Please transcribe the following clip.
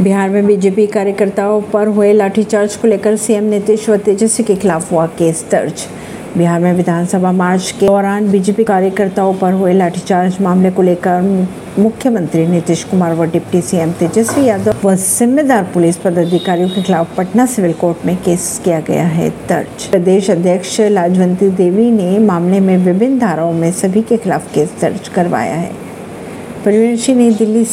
बिहार में बीजेपी कार्यकर्ताओं पर हुए लाठीचार्ज को लेकर सीएम नीतीश व तेजस्वी के खिलाफ हुआ केस दर्ज। बिहार में विधानसभा मार्च के दौरान बीजेपी कार्यकर्ताओं पर हुए लाठीचार्ज मामले को लेकर मुख्यमंत्री नीतीश कुमार व डिप्टी सीएम तेजस्वी यादव व जिम्मेदार पुलिस पदाधिकारियों के खिलाफ पटना सिविल कोर्ट में केस किया गया है दर्ज। प्रदेश अध्यक्ष लाजवंती देवी ने मामले में विभिन्न धाराओं में सभी के खिलाफ केस दर्ज करवाया है। परवीन सिंह नई दिल्ली से